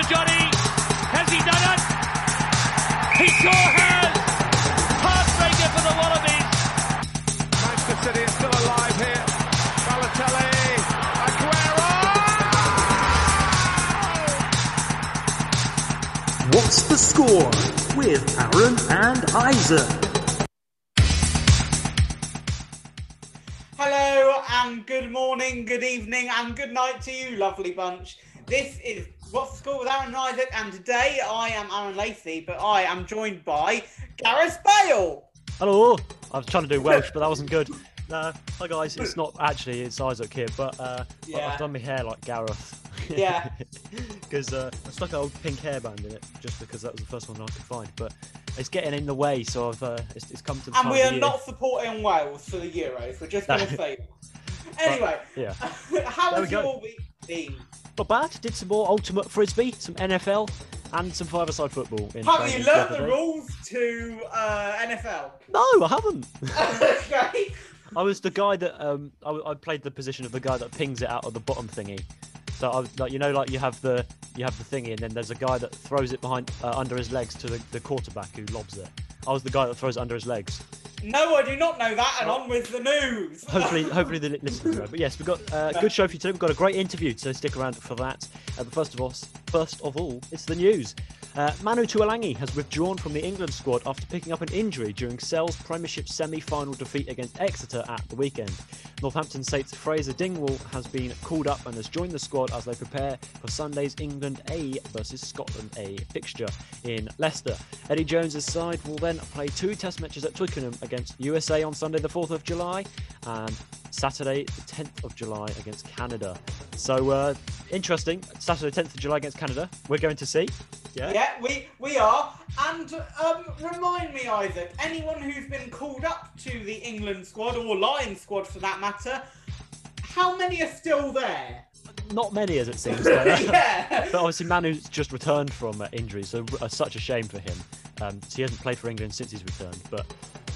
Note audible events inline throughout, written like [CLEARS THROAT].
for Johnny. Has he done it? He sure has. Heartbreaker for the Wallabies. Manchester City is still alive here. Balotelli, Aguero! What's the score with Aaron and Isaac? Hello and good morning, good evening, and good night to you, lovely bunch. This is What's the Score with Aaron and Isaac, and today I am Aaron Lacey, but I am joined by Gareth Bale. Hello. I was trying to do Welsh, but that wasn't good. No, hi guys. It's not actually. It's Isaac here, but uh, Yeah. I've done my hair like Gareth. Yeah. [LAUGHS] Because uh, I stuck an old pink hairband in it, just because that was the first one I could find. But it's getting in the way, so I've uh, it's, it's come to the And we are not supporting Wales for the Euros, we're just going [LAUGHS] to say. Anyway, Yeah. [LAUGHS] how There has your week been? Not bad. Did some more ultimate frisbee, some NFL, and some five-a-side football. In Have you the the rules to uh, NFL? No, I haven't. [LAUGHS] okay. I was the guy that um I, I played the position of the guy that pings it out of the bottom thingy. So I was like you know like you have the you have the thingy and then there's a guy that throws it behind uh, under his legs to the, the quarterback who lobs it. I was the guy that throws it under his legs. No, I do not know that, and on with the news. [LAUGHS] Hopefully, [LAUGHS] hopefully the listeners know. But yes, we've got uh, a good show for you today. We've got a great interview, so stick around for that. Uh, but first of all, first of all, it's the news. Uh, Manu Tuilagi has withdrawn from the England squad after picking up an injury during Sale's Premiership semi-final defeat against Exeter at the weekend. Northampton Saints Fraser Dingwall has been called up and has joined the squad as they prepare for Sunday's England A versus Scotland A fixture in Leicester. Eddie Jones's side will then play two Test matches at Twickenham against USA on Sunday the 4th of July and Saturday the 10th of July against Canada. So uh, interesting. Saturday 10th of July against Canada. We're going to see. Yeah. Yeah, we we are. And um, remind me, Isaac, anyone who's been called up to the England squad or Lions squad for that matter, how many are still there? Not many as it seems. [LAUGHS] yeah. But obviously, Manu's just returned from uh, injury, so uh, such a shame for him. Um, so he hasn't played for England since he's returned, but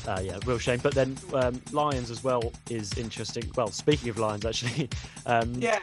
uh, yeah, real shame. But then um, Lions as well is interesting. Well, speaking of Lions, actually, [LAUGHS] um, Yeah.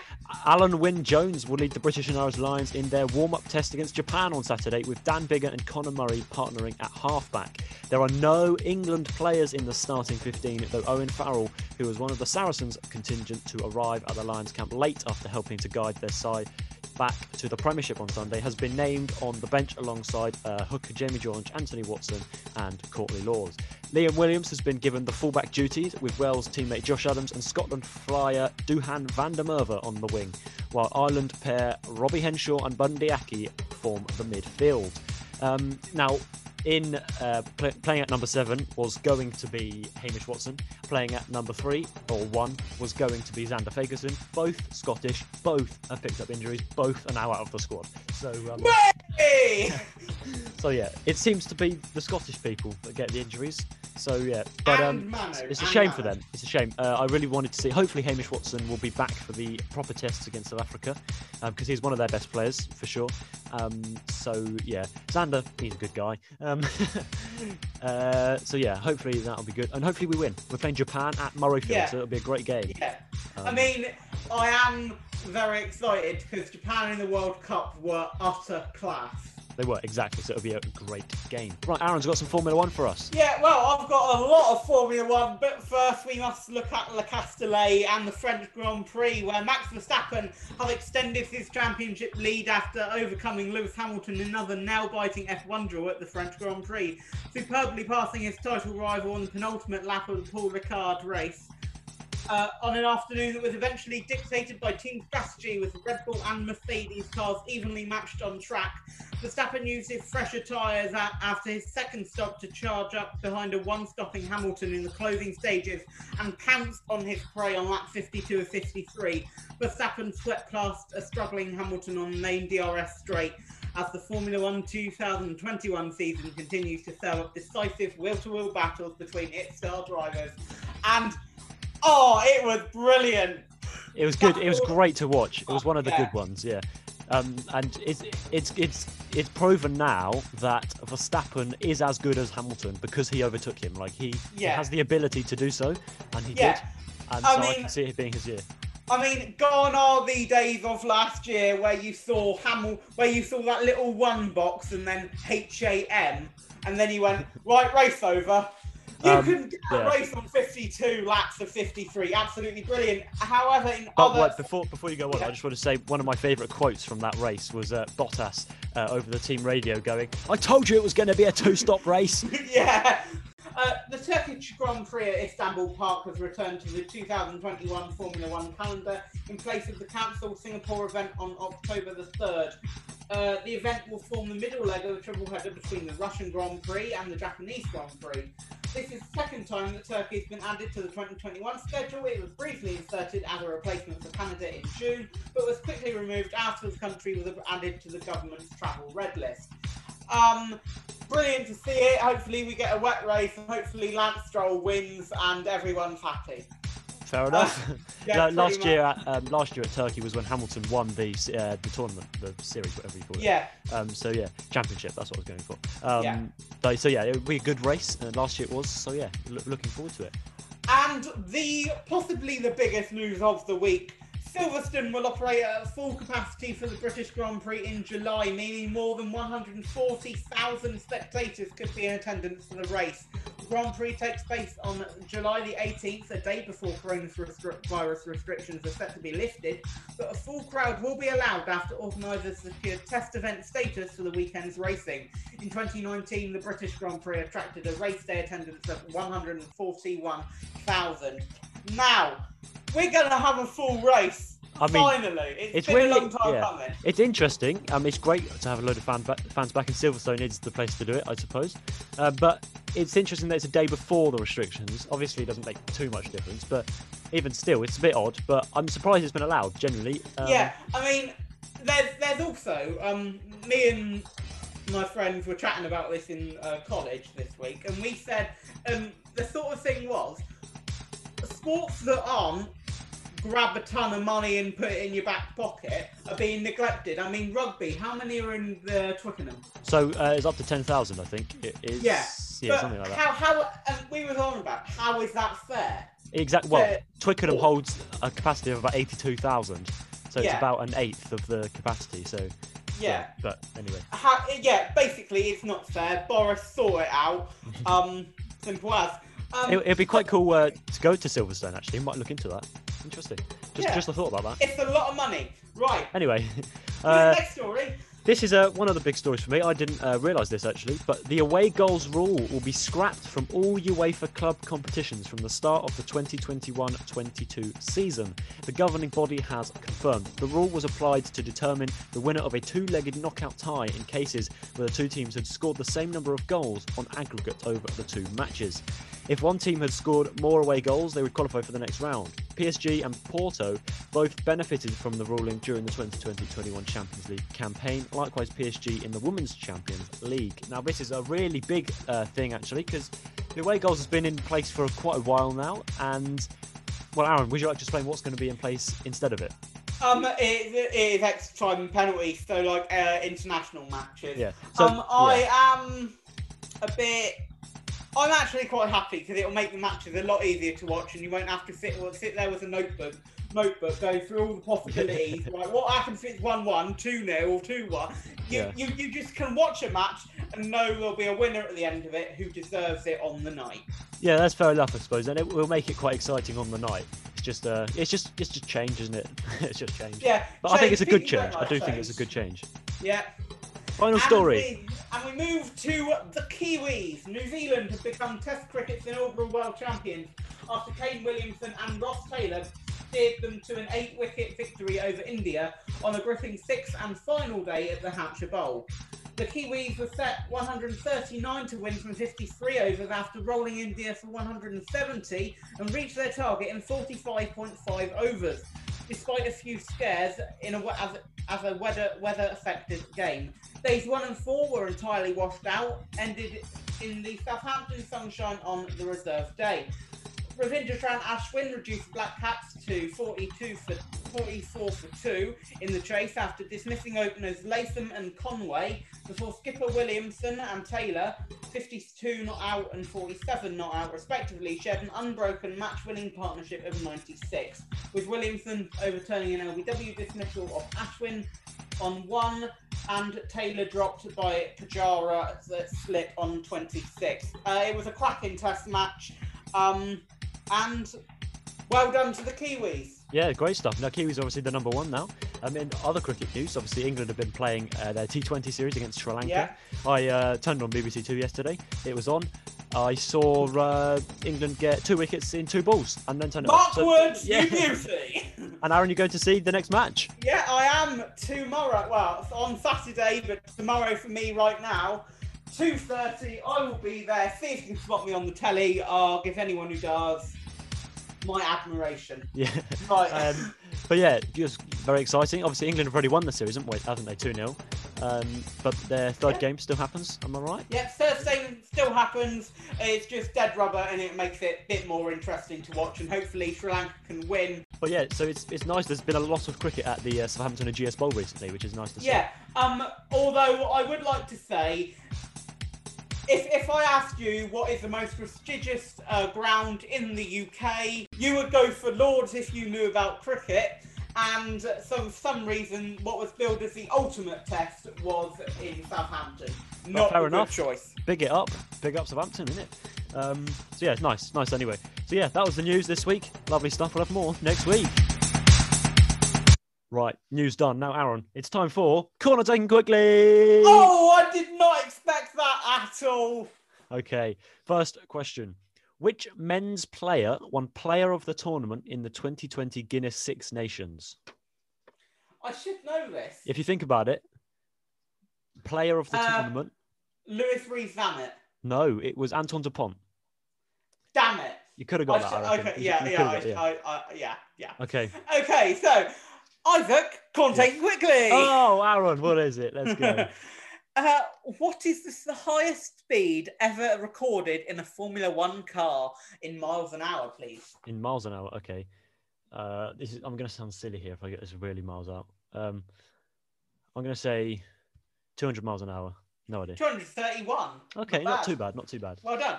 Alun Wyn Jones will lead the British and Irish Lions in their warm-up test against Japan on Saturday, with Dan Biggar and Conor Murray partnering at halfback. There are no England players in the starting 15, though Owen Farrell, who was one of the Saracens' contingent to arrive at the Lions camp late after helping to guide their side back to the Premiership on Sunday, has been named on the bench alongside uh, hooker Jamie George, Anthony Watson, and Courtney Lawes. Liam Williams has been given the fullback duties with Wales teammate Josh Adams and Scotland flyer Duhan van der Merwe on the wing, while Ireland pair Robbie Henshaw and Bundee Aki form the midfield. Um, now, in uh, pl- playing at number seven was going to be Hamish Watson. Playing at number three or one was going to be Zander Fagerson. Both Scottish, both have picked up injuries, both are now out of the squad. So, um, [LAUGHS] so yeah, it seems to be the Scottish people that get the injuries. So yeah, but um, it's, a shame for them. It's a shame. Uh, I really wanted to see. Hopefully, Hamish Watson will be back for the proper tests against South Africa because he's one of their best players for sure. Um, so yeah, Zander, he's a good guy. Um, [LAUGHS] uh, so yeah, hopefully that'll be good, and hopefully we win. We're playing Japan at Murrayfield, Yeah. so it'll be a great game. Yeah. I Um, mean, I am very excited because Japan in the World Cup were utter class. They were exactly, so it'll be a great game. Right, Aaron's got some Formula One for us. Yeah, well, I've got a lot of Formula One, but first we must look at Le Castellet and the French Grand Prix, where Max Verstappen have extended his championship lead after overcoming Lewis Hamilton in another nail-biting F1 draw at the French Grand Prix, superbly passing his title rival on the penultimate lap of the Paul Ricard race. Uh, on an afternoon that was eventually dictated by team strategy with Red Bull and Mercedes cars evenly matched on track. Verstappen used his fresher tyres after his second stop to charge up behind a one-stopping Hamilton in the closing stages and pounced on his prey on lap 52 of 53. Verstappen swept past a struggling Hamilton on the main DRS straight as the Formula One 2021 season continues to sell up decisive wheel-to-wheel battles between its star drivers. And oh, it was brilliant. It was good. It was great to watch. It was one of the Yeah. good ones, yeah. Um, and it's it's it's it's proven now that Verstappen is as good as Hamilton because he overtook him. Like he, he has the ability to do so, and he Yeah. did. And I so I mean- can see it being his year. I mean, gone are the days of last year where you saw Hamil, where you saw that little one box and then H A M, and then you went right race over. You Um, can get yeah. race on 52 laps of 53. Absolutely brilliant. However, in But other wait, before before you go on, Yeah. I just want to say one of my favourite quotes from that race was uh, Bottas uh, over the team radio going, "I told you it was going to be a two-stop race." [LAUGHS] yeah. Uh, the Turkish Grand Prix at Istanbul Park has returned to the 2021 Formula One calendar in place of the cancelled Singapore event on October the 3rd. Uh, the event will form the middle leg of the triple header between the Russian Grand Prix and the Japanese Grand Prix. This is the second time that Turkey has been added to the 2021 schedule. It was briefly inserted as a replacement for Canada in June, but was quickly removed after the country was added to the government's travel red list. Um, brilliant to see it. Hopefully, we get a wet race, and hopefully, Lance Stroll wins, and everyone's happy. Fair enough. [LAUGHS] [LAUGHS] yeah, last much. year, at, um, last year at Turkey was when Hamilton won the uh, the tournament, the series, whatever you call it. Yeah, Um, so yeah, championship. That's what I was going for. Um, Yeah. but- so yeah, it would be a good race. And last year it was. So yeah, loo- looking forward to it. and the possibly the biggest news of the week. Silverstone will operate at full capacity for the British Grand Prix in July, meaning more than 140,000 spectators could be in attendance for the race. The Grand Prix takes place on July the 18th, a day before coronavirus restrictions are set to be lifted, but a full crowd will be allowed after organisers secured test event status for the weekend's racing. In 2019, the British Grand Prix attracted a race day attendance of 141,000. Now, we're going to have a full race. I mean, Finally, it's, it's been really a long time yeah. coming. It's interesting. Um, it's great to have a load of fan ba- fans back in Silverstone. Is the place to do it, I suppose. Uh, but it's interesting that it's a day before the restrictions. Obviously, it doesn't make too much difference, but even still, it's a bit odd. But I'm surprised it's been allowed. Generally, um, yeah, I mean, there's there's also um, me and my friends were chatting about this in uh, college this week, and we said um, the sort of thing was sports that aren't grab a ton of money and put it in your back pocket are being neglected. I mean, rugby. How many are in the Twickenham? So uh, it's up to ten thousand, I think. It is. Yeah, Yeah, but something like that. How how we were on about how is that fair? Exactly. Well, Twickenham holds a capacity of about eighty-two thousand, so it's Yeah. about an eighth of the capacity. So Yeah. But anyway, How, yeah, basically it's not fair. Boris saw it out. [LAUGHS] Um, simple as. Um, it, it'd be quite cool uh, to go to Silverstone. Actually, might look into that. Interesting. Just Yeah. just a thought about that. it's a lot of money. Right. Anyway, uh, next story. This is uh, one of the big stories for me. I didn't uh, realise this actually, but the away goals rule will be scrapped from all UEFA club competitions from the start of the 2021-22 season. The governing body has confirmed the rule was applied to determine the winner of a two-legged knockout tie in cases where the two teams had scored the same number of goals on aggregate over the two matches. If one team had scored more away goals, they would qualify for the next round. PSG and Porto both benefited from the ruling during the 2020-21 Champions League campaign. Likewise, PSG in the Women's Champions League. Now, this is a really big uh, thing actually because the away goals has been in place for quite a while now. And well, Aaron, would you like to explain what's going to be in place instead of it? Um, it, it is extra time and penalties, so like uh, international matches. Yeah. So, um, I am a bit. I'm actually quite happy because it'll make the matches a lot easier to watch, and you won't have to sit well, sit there with a notebook, notebook, go through all the possibilities. [LAUGHS] like what happens if it's one-one, two 0 or two-one? You, Yeah. you you just can watch a match and know there'll be a winner at the end of it who deserves it on the night. Yeah, that's fair enough, I suppose, and it will make it quite exciting on the night. It's just, uh, it's just, it's just change, isn't it? [LAUGHS] it's just change. Yeah, But I think it's a good change. I do think it's a good change. Yeah. Final And story. we- And we, move to the Kiwis. New Zealand have become Test cricket's inaugural world champions after Kane Williamson and Ross Taylor steered them to an eight-wicket victory over India on a gripping sixth and final day at the Hampshire Bowl. The Kiwis were set 139 to win from 53 overs after rolling India for 170 and reached their target in 45.5 overs, despite a few scares in a as, as a weather weather affected game. Days one and four were entirely washed out, ended in the Southampton sunshine on the reserve day. Ravichandran Ashwin reduced Black Caps to 42 for 44 for 2 in the chase after dismissing openers Latham and Conway before skipper Williamson and Taylor, 52 not out and 47 not out respectively, shared an unbroken match winning partnership of 96, with Williamson overturning an LBW dismissal of Ashwin on one and Taylor dropped by Pujara at slip on 26. Uh, it was a cracking test match. Um, and well done to the Kiwis. Yeah, great stuff. Now, Kiwis obviously the number one now. Um, in other cricket news, obviously England have been playing uh, their T20 series against Sri Lanka. Yeah. I uh, turned on BBC Two yesterday. It was on. I saw uh, England get two wickets in two balls and then turn it. Mark So- Woods, [LAUGHS] yeah. you beauty. [LAUGHS] And Aaron, you're going to see the next match. yeah, I am tomorrow. Well, on Saturday, but tomorrow for me right now. 2.30, I will be there. See if you can spot me on the telly. I'll give anyone who does my admiration. Yeah. Right. [LAUGHS] Um, but yeah, just very exciting. Obviously, England have already won the series, haven't, we? haven't they? 2 0. Um, but their third Yeah. game still happens. Am I right? Yeah, game still happens. It's just dead rubber, and it makes it a bit more interesting to watch. And hopefully, Sri Lanka can win. But yeah, so it's, it's nice. There's been a lot of cricket at the uh, Southampton and Ageas Bowl recently, which is nice to see. Yeah. Um. Although I would like to say, if if I asked you what is the most prestigious uh, ground in the UK, you would go for Lords if you knew about cricket. And so, for some reason, what was billed as the ultimate test was in Southampton. Not fair a good enough. choice. Big it up. Big up Southampton, isn't it? Um, so yeah, nice. Nice anyway. So yeah, that was the news this week. Lovely stuff. We'll have more next week. Right, news done. Now, Aaron, it's time for corner taken quickly. Oh, I did not expect at all. Okay, first question. Which men's player won player of the tournament in the 2020 Guinness Six Nations? I should know this. If you think about it, player of the Uh, tournament. Louis Rees-Zammit. No, it was Anton Dupont. Damn it. You could have I got that. should- I okay, yeah, [LAUGHS] you yeah, I, got- yeah. I, I, yeah, yeah. Okay. Okay, so Isaac, take it quickly. Oh, Aaron, what is it? Let's go. [LAUGHS] uh, what is this, the highest speed ever recorded in a Formula One car in miles an hour, please? In miles an hour. Okay. Uh, this is. I'm going to sound silly here if I get this really miles out. Um, I'm going to say 200 miles an hour. No idea. 231. Okay, Not not too bad. Not too bad. Well done.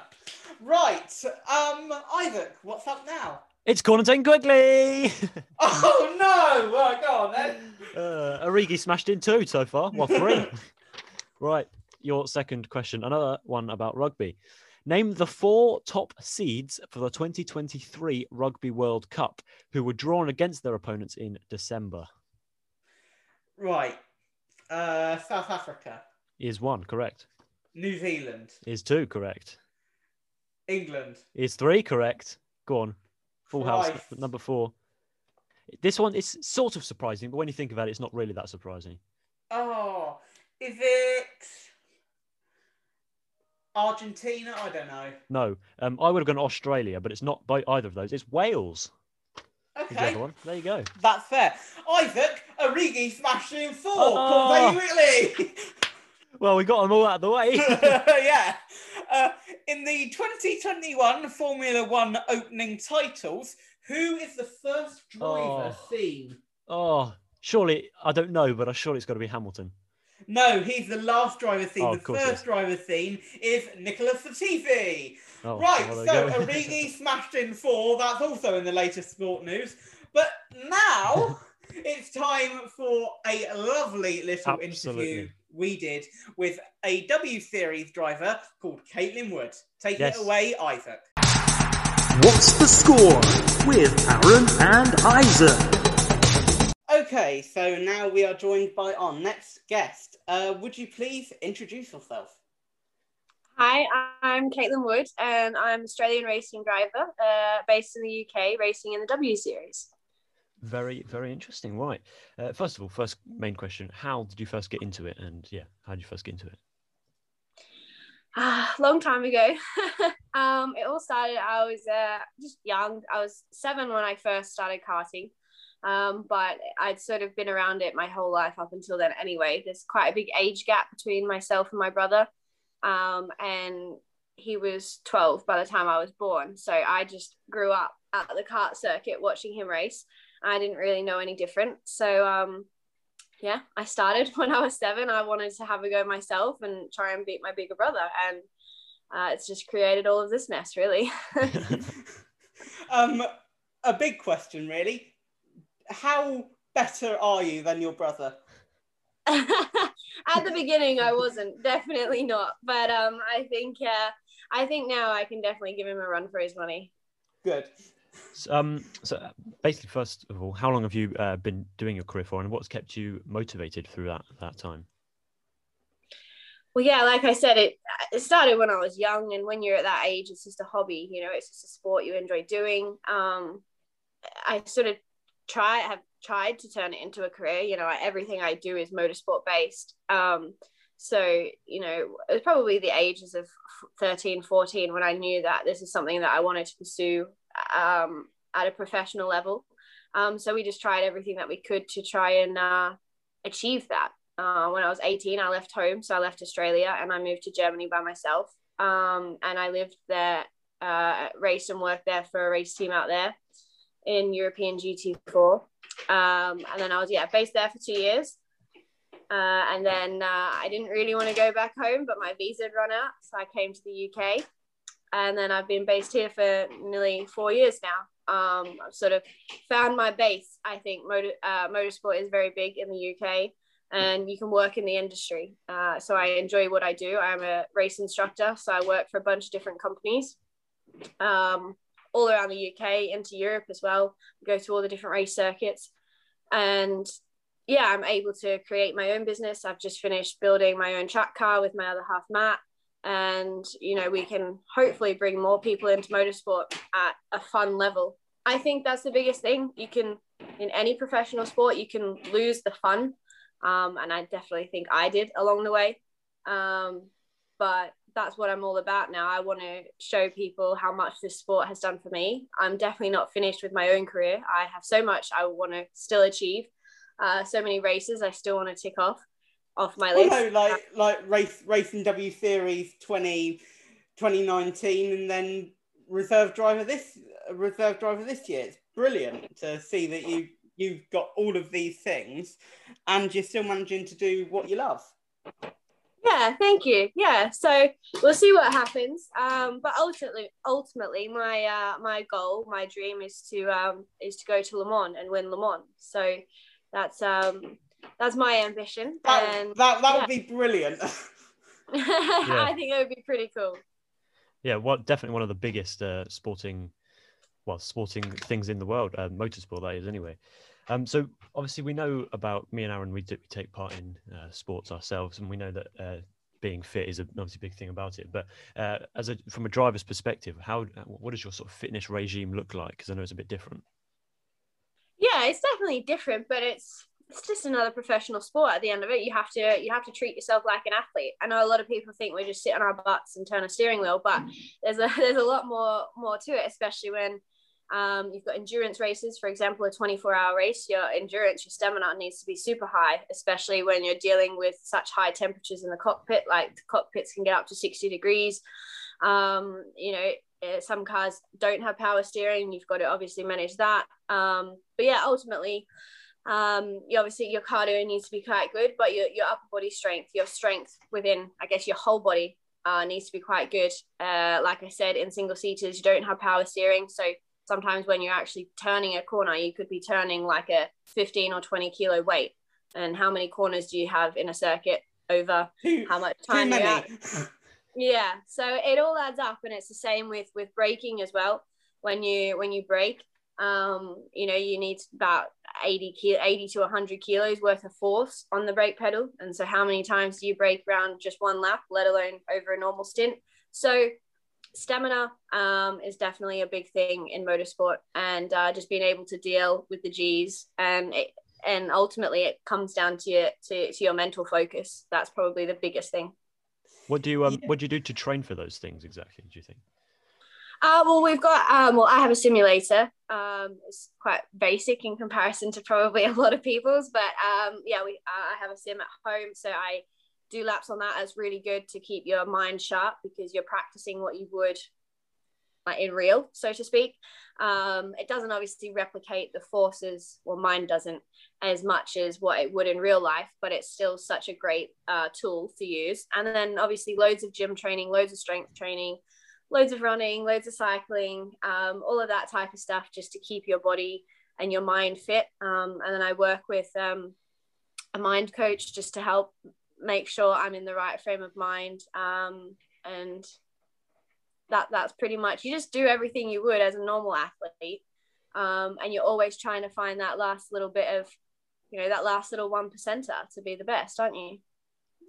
Right, um, Isaac, what's up now? It's corner taken quickly. [LAUGHS] Oh no! Right, go on then. uh, Origi smashed in two so far. Well, three. [LAUGHS] right. Your second question. Another one about rugby. Name the four top seeds for the 2023 Rugby World Cup who were drawn against their opponents in December. Right, uh, South Africa, Is one correct? New Zealand, Is two correct? England. Is three correct? Go on. Full house number four. This one is sort of surprising, but when you think about it, it's not really that surprising. Oh, is it Argentina? I don't know. No, um, I would have gone Australia, but it's not by either of those. It's Wales. the Okay, one. There you go. that's fair. Isaac, Origi smashed in four. Oh. [LAUGHS] Well, we got them all out of the way. [LAUGHS] [LAUGHS] yeah. Uh, in the 2021 Formula One opening titles, who is the first driver Oh. seen? oh, surely I don't know, but I'm sure it's got to be Hamilton. No, he's the last driver seen. Oh, the of course it first driver seen is Nicholas Latifi. Oh, right, well, so there you. Origi [LAUGHS] smashed in four. That's also in the latest sport news. But now [LAUGHS] it's time for a lovely little interview we did with a W Series driver called Caitlin Wood. Take Yes. it away, Isaac. What's the score with Aaron and Isaac? Okay, so now we are joined by our next guest. Uh, would you please introduce yourself? Hi, I'm Caitlin Wood, and I'm an Australian racing driver uh, based in the UK, racing in the W Series. Very, very interesting. Right. Uh, first of all, first main question: How did you first get into it? And yeah, how did you first get into it? Ah, long time ago. [LAUGHS] um, it all started. I was uh, just young. I was seven when I first started karting, um, but I'd sort of been around it my whole life up until then. Anyway, there's quite a big age gap between myself and my brother, um, and he was 12 by the time I was born. So I just grew up at the kart circuit watching him race. I didn't really know any different. So um, yeah, I started [LAUGHS] when I was seven. I wanted to have a go myself and try and beat my bigger brother, and uh, it's just created all of this mess, really. [LAUGHS] [LAUGHS] um, a big question, really. How better are you than your brother? [LAUGHS] At the beginning, I wasn't definitely not, but um, I think uh, I think now I can definitely give him a run for his money. Good. So, um, so basically, first of all, how long have you uh, been doing your career for, and what's kept you motivated through that that time? Well, yeah, like I said, it it started when I was young, and when you're at that age, it's just a hobby. You know, it's just a sport you enjoy doing. Um, I sort of try have tried to turn it into a career. You know, everything I do is motorsport based. Um, so, you know, it was probably the ages of 13, 14 when I knew that this is something that I wanted to pursue um, at a professional level. Um, so we just tried everything that we could to try and uh, achieve that. Uh, when I was 18, I left home. So I left Australia and I moved to Germany by myself. Um, and I lived there, uh, raced and worked there for a race team out there in European GT4. Um, and then I was, yeah, based there for two years. Uh, and then uh, I didn't really want to go back home, but my visa had run out. So I came to the UK and then I've been based here for nearly four years now. Um, I've sort of found my base. I think motor, uh, motorsport is very big in the UK, and you can work in the industry. Uh, so I enjoy what I do. I'm a race instructor, so I work for a bunch of different companies, um, all around the UK, into Europe as well. go to all the different race circuits, and yeah, I'm able to create my own business. I've just finished building my own track car with my other half, Matt. And you know we can hopefully bring more people into motorsport at a fun level. I think that's the biggest thing. You can in any professional sport you can lose the fun. Um, and i definitely think i did along the way. Um, but that's what i'm all about now i want to show people how much this sport has done for me i'm definitely not finished with my own career i have so much i want to still achieve uh, so many races i still want to tick off off my list. Well, no, like like race racing W Series 20, 2019 and then reserve driver this reserve driver this year. It's brilliant to see that you you've got all of these things and you're still managing to do what you love. Yeah, thank you. Yeah, so we'll see what happens. Um, but ultimately, ultimately, my uh, my goal, my dream is to um, is to go to Le Mans and win Le Mans. So that's um, that's my ambition. That, and that, that yeah. would be brilliant. [LAUGHS] I think it would be pretty cool. Yeah, well, definitely one of the biggest uh, sporting, well, sporting things in the world, uh, motorsport that is, anyway. Um, so obviously we know about me and Aaron. We, do, we take part in uh, sports ourselves, and we know that uh, being fit is a, obviously a big thing about it. But uh, as a from a driver's perspective, how what does your sort of fitness regime look like? Because I know it's a bit different. Yeah, it's definitely different, but it's it's just another professional sport at the end of it you have to you have to treat yourself like an athlete i know a lot of people think we just sit on our butts and turn a steering wheel but there's a [LAUGHS] there's a lot more more to it especially when um, you've got endurance races for example a 24 hour race your endurance your stamina needs to be super high especially when you're dealing with such high temperatures in the cockpit like the cockpits can get up to 60 degrees um, you know eh, some cars don't have power steering you've got to obviously manage that um, but yeah ultimately um, you obviously your cardio needs to be quite good, but your, your upper body strength, your strength within, I guess, your whole body uh, needs to be quite good. Uh, like I said, in single seaters, you don't have power steering. So sometimes when you're actually turning a corner, you could be turning like a 15 or 20 kilo weight. And how many corners do you have in a circuit over how much time you have? yeah. So it all adds up. And it's the same with, with braking as well. When you, when you brake, um, you know, you need about 80, kilo, 80 to 100 kilos worth of force on the brake pedal. And so, how many times do you brake around just one lap, let alone over a normal stint? So, stamina um, is definitely a big thing in motorsport, and uh, just being able to deal with the G's and it, and ultimately it comes down to your to, to your mental focus. That's probably the biggest thing. What do you um, what do you do to train for those things exactly? Do you think? Uh, well, we've got, um, well, I have a simulator. Um, it's quite basic in comparison to probably [LAUGHS] a lot of people's, but um, yeah, we, uh, I have a sim at home. So I do laps on that. It's really good to keep your mind sharp because you're practicing what you would like in real, so to speak. Um, it doesn't obviously replicate the forces, well, mine doesn't as much as what it would in real life, but it's still such a great uh, tool to use. And then obviously loads of gym training, loads of strength training, loads of running, loads of cycling, um, all of that type of stuff just to keep your body and your mind fit. Um, and then I work with um, a mind coach just to help make sure I'm in the right frame of mind. Um, and that that's pretty much you just do everything you would as a normal athlete um, and you're always trying to find that last little bit of you know that last little one percenter to be the best aren't you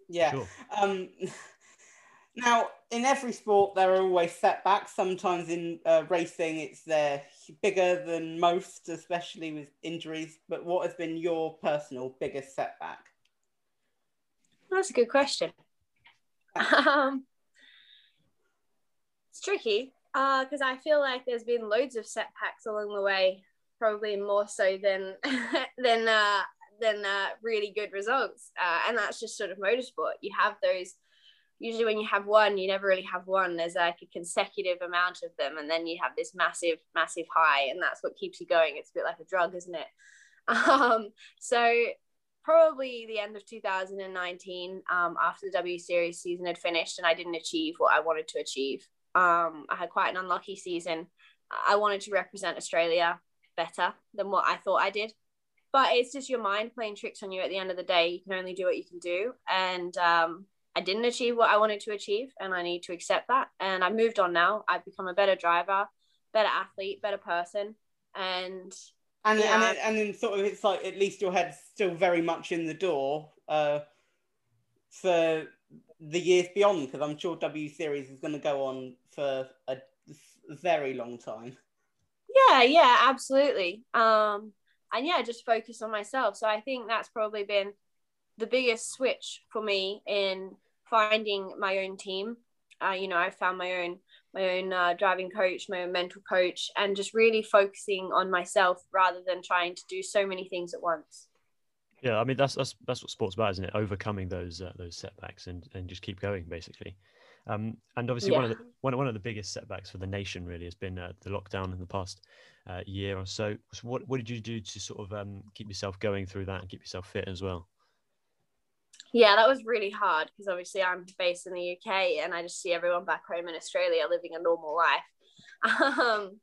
yeah sure. um, [LAUGHS] now in every sport there are always setbacks sometimes in uh, racing it's they're bigger than most especially with injuries but what has been your personal biggest setback that's a good question um, it's tricky because uh, I feel like there's been loads of setbacks along the way, probably more so than [LAUGHS] than uh, than uh, really good results, uh, and that's just sort of motorsport. You have those. Usually, when you have one, you never really have one. There's like a consecutive amount of them, and then you have this massive, massive high, and that's what keeps you going. It's a bit like a drug, isn't it? [LAUGHS] Um, so probably the end of 2019 um, after the W Series season had finished and I didn't achieve what I wanted to achieve. Um, I had quite an unlucky season. I wanted to represent Australia better than what I thought I did. But it's just your mind playing tricks on you at the end of the day. You can only do what you can do. And um, I didn't achieve what I wanted to achieve, and I need to accept that. And I've moved on now. I've become a better driver, better athlete, better person. And and yeah. and, and then sort of it's like at least your head's still very much in the door uh, for the years beyond because I'm sure W Series is going to go on for a very long time. Yeah, yeah, absolutely. Um, and yeah, just focus on myself. So I think that's probably been the biggest switch for me in finding my own team. Uh, you know, I found my own my own uh, driving coach, my own mental coach, and just really focusing on myself rather than trying to do so many things at once. Yeah, I mean that's that's that's what sports about, isn't it? Overcoming those uh, those setbacks and and just keep going, basically. Um, and obviously, yeah. one of the one, one of the biggest setbacks for the nation really has been uh, the lockdown in the past uh, year or so. so. What what did you do to sort of um, keep yourself going through that and keep yourself fit as well? Yeah, that was really hard because obviously I'm based in the UK and I just see everyone back home in Australia living a normal life. [LAUGHS] Um,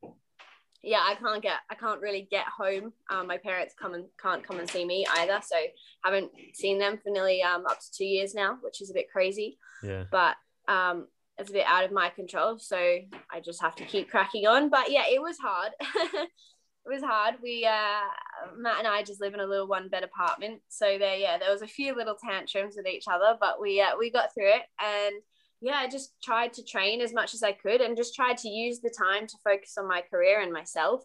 yeah, I can't get, I can't really get home. Um, my parents come and can't come and see me either, so haven't seen them for nearly um, up to two years now, which is a bit crazy. Yeah. But um, it's a bit out of my control, so I just have to keep cracking on. But yeah, it was hard. [LAUGHS] it was hard. We uh, Matt and I just live in a little one bed apartment, so there, yeah, there was a few little tantrums with each other, but we uh, we got through it and yeah, I just tried to train as much as I could and just tried to use the time to focus on my career and myself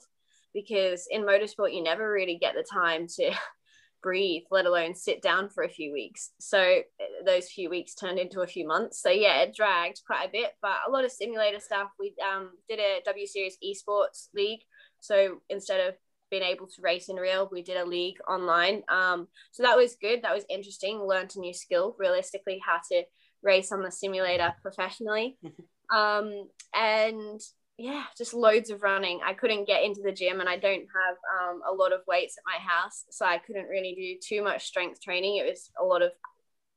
because in motorsport, you never really get the time to [LAUGHS] breathe, let alone sit down for a few weeks. So eh, those few weeks turned into a few months. So yeah, it dragged quite a bit, but a lot of simulator stuff. We um, did a W Series esports league. So instead of being able to race in real, we did a league online. Um, so that was good. That was interesting. Learned a new skill, realistically, how to race on the simulator professionally. [LAUGHS] Um, and yeah, just loads of running. I couldn't get into the gym and I don't have um, a lot of weights at my house. So I couldn't really do too much strength training. It was a lot of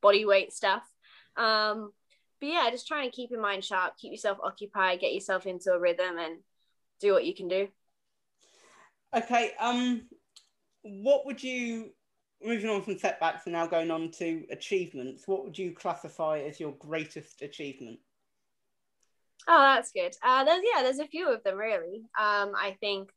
body weight stuff. Um, but yeah, just trying to keep your mind sharp, keep yourself occupied, get yourself into a rhythm and do what you can do. Okay. Um, what would you moving on from setbacks and now going on to achievements, what would you classify as your greatest achievement? Oh, that's good. Uh, there's yeah, there's a few of them really. Um, I think,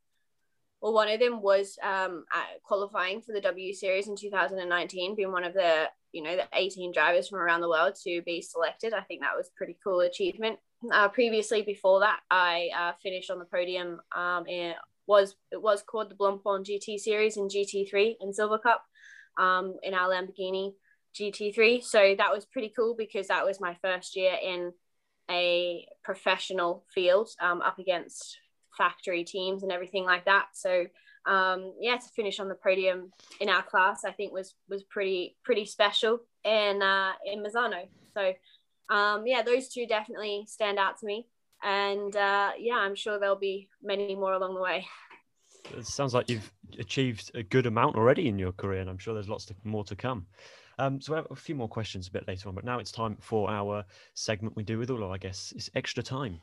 well, one of them was um, qualifying for the W Series in 2019, being one of the you know the 18 drivers from around the world to be selected. I think that was pretty cool achievement. Uh, previously, before that, I uh, finished on the podium. Um, in, was it was called the Blancpain GT Series in GT3 in Silver Cup um, in our Lamborghini GT3. So that was pretty cool because that was my first year in a professional field um, up against factory teams and everything like that. So um, yeah, to finish on the podium in our class, I think was was pretty pretty special in uh, in Misano. So um, yeah, those two definitely stand out to me. And uh, yeah, I'm sure there'll be many more along the way. It sounds like you've achieved a good amount already in your career, and I'm sure there's lots to, more to come. Um, so we have a few more questions a bit later on, but now it's time for our segment we do with all, of, I guess, it's extra time.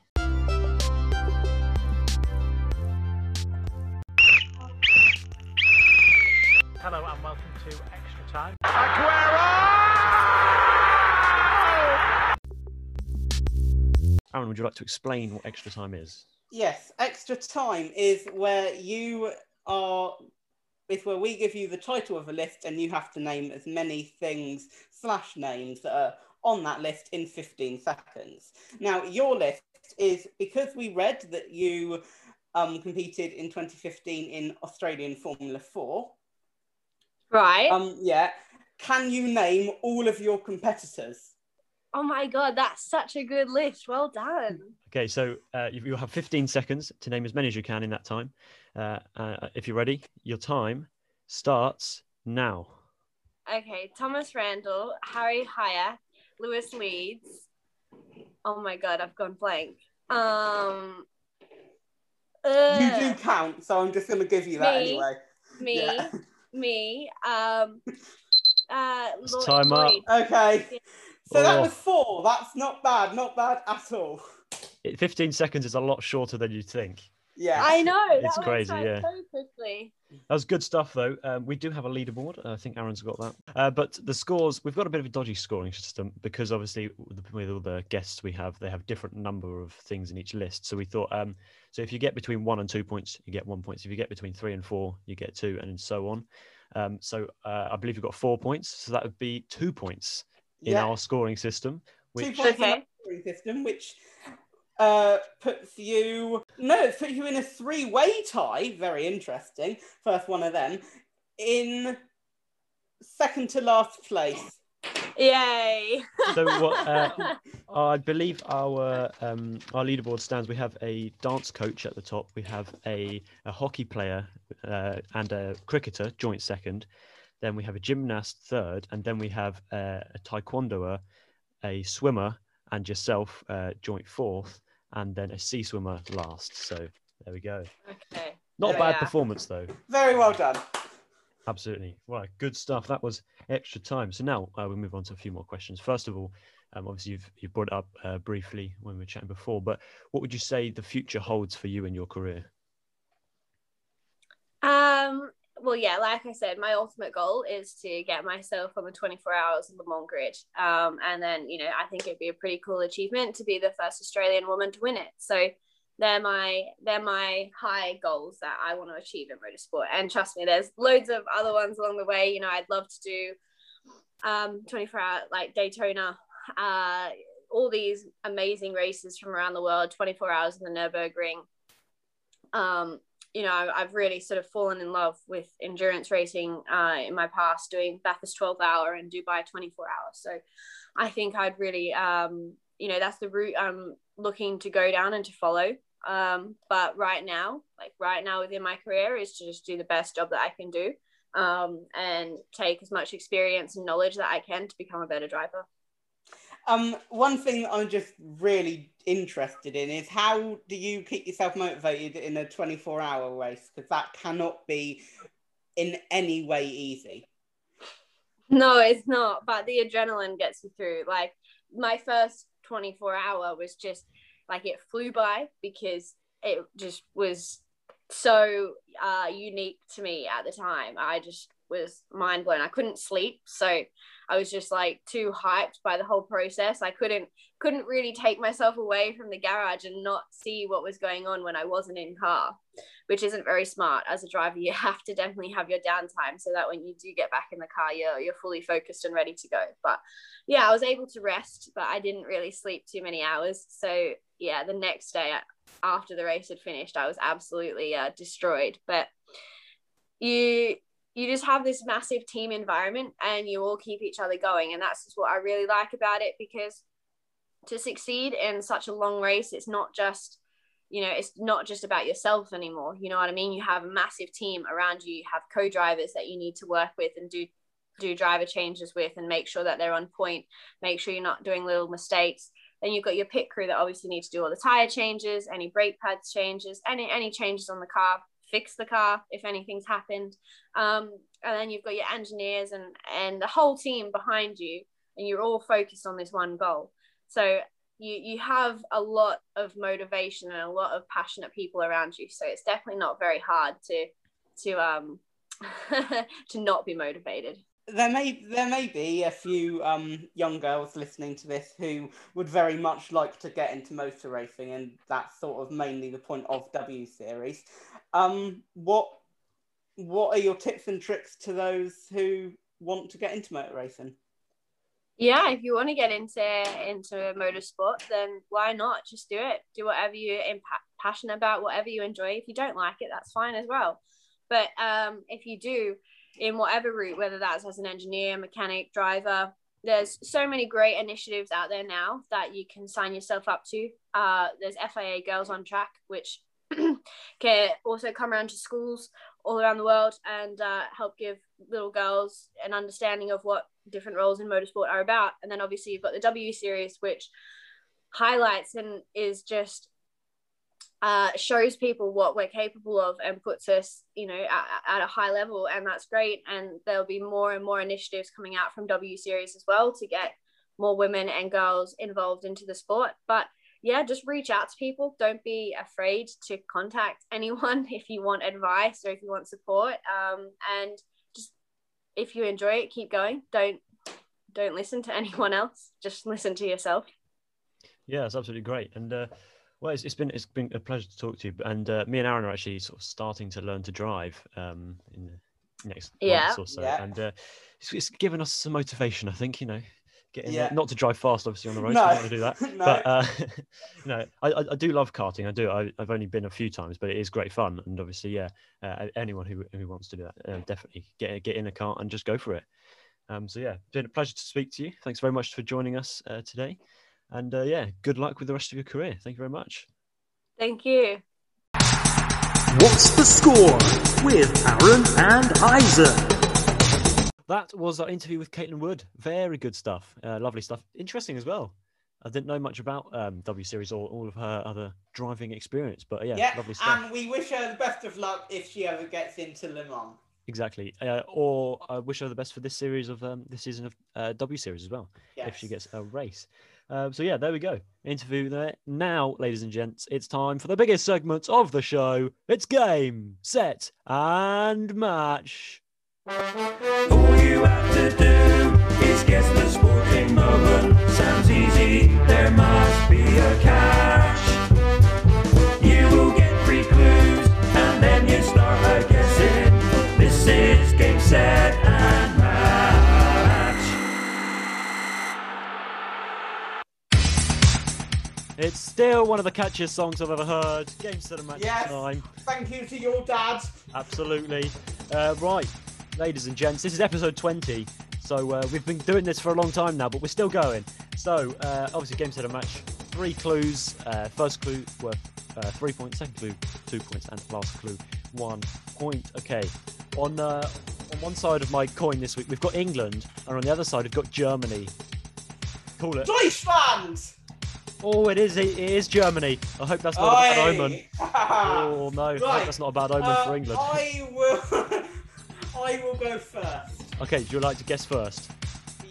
Hello and welcome to Extra Time. Aaron, would you like to explain what extra time is? Yes, extra time is where you are is where we give you the title of a list and you have to name as many things slash names that are on that list in 15 seconds. Now, your list is because we read that you um, competed in 2015 in Australian Formula 4. Right. Um, yeah. Can you name all of your competitors? Oh my god, that's such a good list. Well done. Okay, so uh, you- you'll have 15 seconds to name as many as you can in that time. Uh, uh, if you're ready, your time starts now. Okay, Thomas Randle, Harry Hyatt, Lewis Leeds. Oh my god, I've gone blank. Um. You do count, so I'm just going to give you that Me? anyway. me, Yeah. me. Um. [LAUGHS] Uh. Lloyd- time up. Lloyd. Okay. So that Oh. was four. That's not bad. Not bad at all. It- 15 seconds is a lot shorter than you think. Yeah. I know. It's that crazy, yeah. So quickly. That was good stuff, though. Um, we do have a leaderboard. I think Aaron's got that. Uh, but the scores, we've got a bit of a dodgy scoring system because obviously with the- with all the guests we have, they have different number of things in each list. So we thought, um, so if you get between one and two points, you get one point. So If you get between three and four, you get two, and so on. Um, so uh, I believe you've got four points. So that would be two points in Yeah. our scoring system. Two Which points in Okay. scoring system, which uh, puts you no, it puts you in a three-way tie. Very interesting. First one of them in second to last place. Yay. so what uh, [LAUGHS] I believe our um, our leaderboard stands. We have a dance coach at the top. We have a, a hockey player uh, and a cricketer joint second. Then we have a gymnast third, and then we have a, a taekwondoer, a swimmer, and yourself uh, joint fourth, and then a sea swimmer last. So there we go. okay. Not a bad performance though. Very well done. Absolutely. Right. Good stuff. That was extra time. So now uh, we move on to a few more questions. First of all, um, obviously you've you brought it up uh, briefly when we were chatting before, but what would you say the future holds for you in your career? Um, well, yeah, like I said, my ultimate goal is to get myself on the 24 hours Le Mans grid. Um, and then, you know, I think it'd be a pretty cool achievement to be the first Australian woman to win it. So they're my they're my high goals that I want to achieve in motorsport. And trust me, there's loads of other ones along the way. You know, I'd love to do um 24 hour like Daytona, uh, all these amazing races from around the world, 24 hours in the Nürburgring. Um, you know, I've really sort of fallen in love with endurance racing uh, in my past, doing Bathurst 12 hour and Dubai 24 hours. So I think I'd really, um, you know, that's the route I'm looking to go down and to follow. Um, but right now, like right now within my career, is to just do the best job that I can do um, and take as much experience and knowledge that I can to become a better driver. Um, one thing I'm just really interested in is how do you keep yourself motivated in a 24 hour race? Because that cannot be in any way easy. No, it's not. But the adrenaline gets you through. Like my first 24 hour was just like it flew by because it just was so uh, unique to me at the time. I just was mind blown. I couldn't sleep, so I was just like too hyped by the whole process. I couldn't couldn't really take myself away from the garage and not see what was going on when I wasn't in car, which isn't very smart as a driver. You [LAUGHS] have to definitely have your downtime so that when you do get back in the car, you're you're fully focused and ready to go. But yeah, I was able to rest, but I didn't really sleep too many hours. So yeah, the next day after the race had finished, I was absolutely uh, destroyed. But you you just have this massive team environment and you all keep each other going. And that's just what i really like about it because to succeed in such a long race it's not just you know it's not just about yourself anymore. You know what i mean? You have a massive team around you. You have co-drivers that you need to work with and do do driver changes with and make sure that they're on point. Make sure you're not doing little mistakes. Then you've got your pit crew that obviously need to do all the tire changes, any brake pads changes, any any changes on the car, fix the car if anything's happened. Um, and then you've got your engineers and and the whole team behind you, and you're all focused on this one goal. So you you have a lot of motivation and a lot of passionate people around you. So it's definitely not very hard to to um [LAUGHS] to not be motivated there may there may be a few um, young girls listening to this who would very much like to get into motor racing, and that's sort of mainly the point of W Series. Um, what what are your tips and tricks to those who want to get into motor racing? Yeah, if you want to get into into motorsport, then why not? Just do it. Do whatever you're passionate about, whatever you enjoy. If you don't like it, that's fine as well. But um, if you do, in whatever route, whether that's as an engineer, mechanic, driver. There's so many great initiatives out there now that you can sign yourself up to. Uh, there's FIA Girls on Track, which [CLEARS THROAT] can also come around to schools all around the world and uh, help give little girls an understanding of what different roles in motorsport are about. And then obviously you've got the W Series, which highlights and is just uh, shows people what we're capable of and puts us, you know, at, at, a high level, and that's great. And there'll be more and more initiatives coming out from W Series as well to get more women and girls involved into the sport. But yeah, just reach out to people. Don't be afraid to contact [LAUGHS] anyone if you want advice or if you want support. Um, and just if you enjoy it, keep going. Don't don't listen to [LAUGHS] anyone else. Just listen to yourself. Yeah, it's absolutely great. And uh, well, it's, it's been it's been a pleasure to talk to you, and uh, me and Aaron are actually sort of starting to learn to drive um, in the next yeah. months or so, yeah. and uh, it's, it's given us some motivation. I think you know, getting Yeah. there. not to drive fast, obviously on the road. No. No. want to do that, [LAUGHS] No. but uh, [LAUGHS] you know, I, I I do love karting. I do. I, I've only been a few times, but it is great fun, and obviously, yeah, uh, anyone who who wants to do that, uh, definitely get get in a car and just go for it. Um, so yeah, it's been a pleasure to speak to you. Thanks very much for joining us uh, today. And uh, yeah, good luck with the rest of your career. Thank you very much. Thank you. What's the score with Aaron and Isaac? That was our interview with Caitlin Wood. Very good stuff. Uh, lovely stuff. Interesting as well. I didn't know much about um, W Series or all of her other driving experience, but yeah, Yeah, lovely stuff. and we wish her the best of luck if she ever gets into Le Mans. Exactly. Uh, or I wish her the best for this series of um, this season of uh, W Series as well, Yes. if she gets a race. Um, so yeah, there we go. Interview there. Now, ladies and gents, it's time for the biggest segment of the show. It's game, set, and match. All you have to do is guess the sporting moment. Sounds easy, there must be a catch. You will get three clues, and then you start guessing. This is game, set, It's still one of the catchiest songs I've ever heard. Game, set, and match Yes. time. Thank you to your dad. Absolutely. Uh, right, ladies and gents, this is episode 20. So uh, we've been doing this for a long time now, but we're still going. So uh, obviously, game set a match. Three clues. Uh, first clue worth uh, three points. Second clue two points, and last clue one point. Okay. On uh, on one side of my coin this week, we've got England, and on the other side, we've got Germany. Call it. Deutschland! Oh, it is. It is Germany. I hope that's not a bad omen. [LAUGHS] Oh no, I hope that's not a bad omen Uh, for England. I will. [LAUGHS] I will go first. Okay, do you like to guess first?